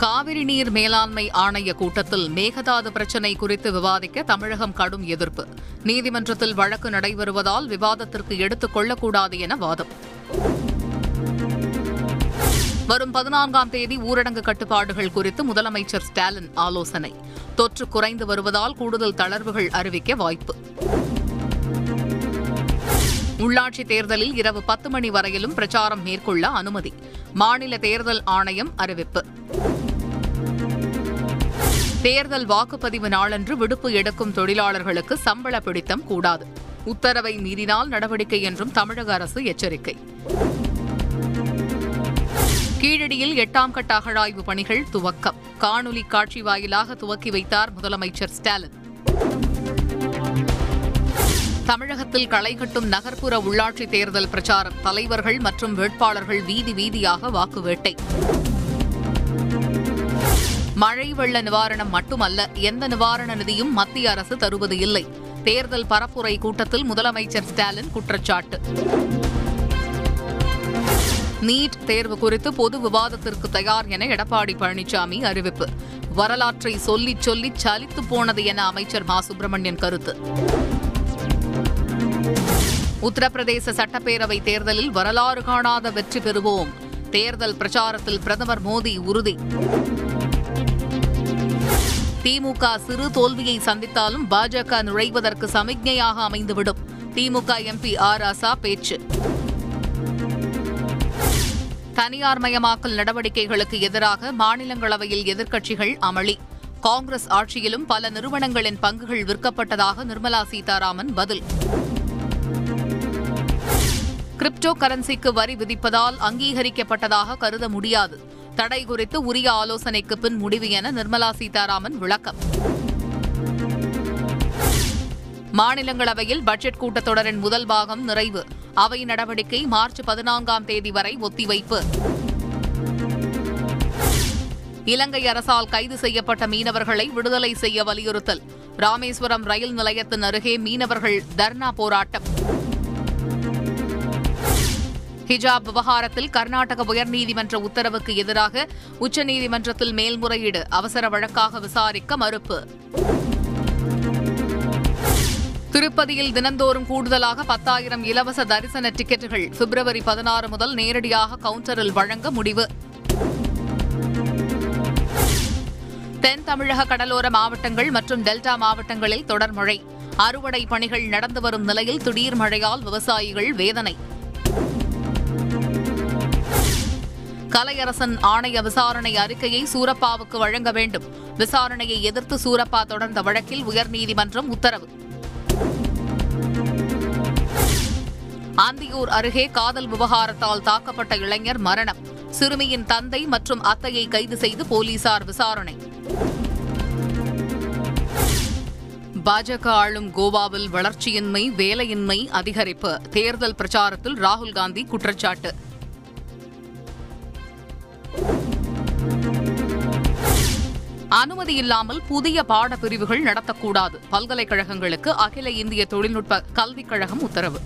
காவிரி நீர் மேலாண்மை ஆணைய கூட்டத்தில் மேகதாது பிரச்சினை குறித்து விவாதிக்க தமிழகம் கடும் எதிர்ப்பு. நீதிமன்றத்தில் வழக்கு நடைபெறுவதால் விவாதத்திற்கு எடுத்துக் கொள்ளக்கூடாது என வாதம். வரும் பதினான்காம் தேதி ஊரடங்கு கட்டுப்பாடுகள் குறித்து முதலமைச்சர் ஸ்டாலின் ஆலோசனை. தொற்று குறைந்து வருவதால் கூடுதல் தளர்வுகள் அறிவிக்க வாய்ப்பு. உள்ளாட்சி தேர்தலில் இரவு பத்து மணி வரையிலும் பிரச்சாரம் மேற்கொள்ள அனுமதி. மாநில தேர்தல் ஆணையம் அறிவிப்பு. தேர்தல் வாக்குப்பதிவு நாளன்று விடுப்பு எடுக்கும் தொழிலாளர்களுக்கு சம்பள பிடித்தம் கூடாது. உத்தரவை மீறினால் நடவடிக்கை என்றும் தமிழக அரசு எச்சரிக்கை. கீழடியில் எட்டாம் கட்ட அகழாய்வு பணிகள் துவக்கம். காணொலி காட்சி வாயிலாக துவக்கி வைத்தார் முதலமைச்சர் ஸ்டாலின். தமிழகத்தில் களை கட்டும் நகர்ப்புற உள்ளாட்சி தேர்தல் பிரச்சாரம். தலைவர்கள் மற்றும் வேட்பாளர்கள் வீதி வீதியாக வாக்கு வேட்டை மழை வெள்ள நிவாரணம் மட்டுமல்ல எந்த நிவாரண நிதியும் மத்திய அரசு தருவது இல்லை. தேர்தல் பரப்புரை கூட்டத்தில் முதலமைச்சர் ஸ்டாலின் குற்றச்சாட்டு. நீட் தேர்வு குறித்து பொது விவாதத்திற்கு தயார் என எடப்பாடி பழனிசாமி அறிவிப்பு. வரலாற்றை சொல்லிச் சொல்லி சலித்து போனது என அமைச்சர் மா. சுப்பிரமணியன் கருத்து. உத்தரப்பிரதேச சட்டப்பேரவை தேர்தலில் வரலாறு காணாத வெற்றி பெறுவோம். தேர்தல் பிரச்சாரத்தில் பிரதமர் மோடி உறுதி. திமுக சிறு தோல்வியை சந்தித்தாலும் பாஜக நுழைவதற்கு சமிக்ஞையாக அமைந்துவிடும். திமுக எம்பி ஆர் பேச்சு. தனியார் மயமாக்கல் நடவடிக்கைகளுக்கு எதிராக மாநிலங்களவையில் எதிர்க்கட்சிகள் அமளி. காங்கிரஸ் ஆட்சியிலும் பல நிறுவனங்களின் பங்குகள் விற்கப்பட்டதாக நிர்மலா சீதாராமன் பதில். கிரிப்டோ கரன்சிக்கு வரி விதிப்பதால் அங்கீகரிக்கப்பட்டதாக கருத முடியாது. தடை குறித்து உரிய ஆலோசனைக்கு பின் முடிவு என நிர்மலா சீதாராமன் விளக்கம். மாநிலங்களவையில் பட்ஜெட் கூட்டத்தொடரின் முதல் பாகம் நிறைவு. அவை நடவடிக்கை மார்ச் பதினான்காம் தேதி வரை ஒத்திவைப்பு. இலங்கை அரசால் கைது செய்யப்பட்ட மீனவர்களை விடுதலை செய்ய வலியுறுத்தல். ராமேஸ்வரம் ரயில் நிலையத்தின் அருகே மீனவர்கள் தர்ணா போராட்டம். ஹிஜாப் விவகாரத்தில் கர்நாடக உயர்நீதிமன்ற உத்தரவுக்கு எதிராக உச்சநீதிமன்றத்தில் மேல்முறையீடு. அவசர வழக்காக விசாரிக்க மறுப்பு. திருப்பதியில் தினந்தோறும் கூடுதலாக பத்தாயிரம் இலவச தரிசன டிக்கெட்டுகள் பிப்ரவரி பதினாறு முதல் நேரடியாக கவுண்டரில் வழங்க முடிவு. தென் தமிழக கடலோர மாவட்டங்கள் மற்றும் டெல்டா மாவட்டங்களில் தொடர் மழை. அறுவடை பணிகள் நடந்து வரும் நிலையில் திடீர் மழையால் விவசாயிகள் வேதனை. கலையரசன் ஆணைய விசாரணை அறிக்கையை சூரப்பாவுக்கு வழங்க வேண்டும். விசாரணையை எதிர்த்து சூரப்பா தொடர்ந்த வழக்கில் உயர்நீதிமன்றம் உத்தரவு. ஆந்தியூர் அருகே காதல் விவகாரத்தால் தாக்கப்பட்ட இளைஞர் மரணம். சிறுமியின் தந்தை மற்றும் அத்தையை கைது செய்து போலீசார் விசாரணை. பாஜக ஆளும் கோவாவில் வளர்ச்சியின்மை வேலையின்மை அதிகரிப்பு. தேர்தல் பிரச்சாரத்தில் ராகுல் காந்தி குற்றச்சாட்டு. அனுமதி இல்லாமல் புதிய பாடப்பிரிவுகள் நடத்தக்கூடாது. பல்கலைக்கழகங்களுக்கு அகில இந்திய தொழில்நுட்ப கல்விக் கழகம் உத்தரவு.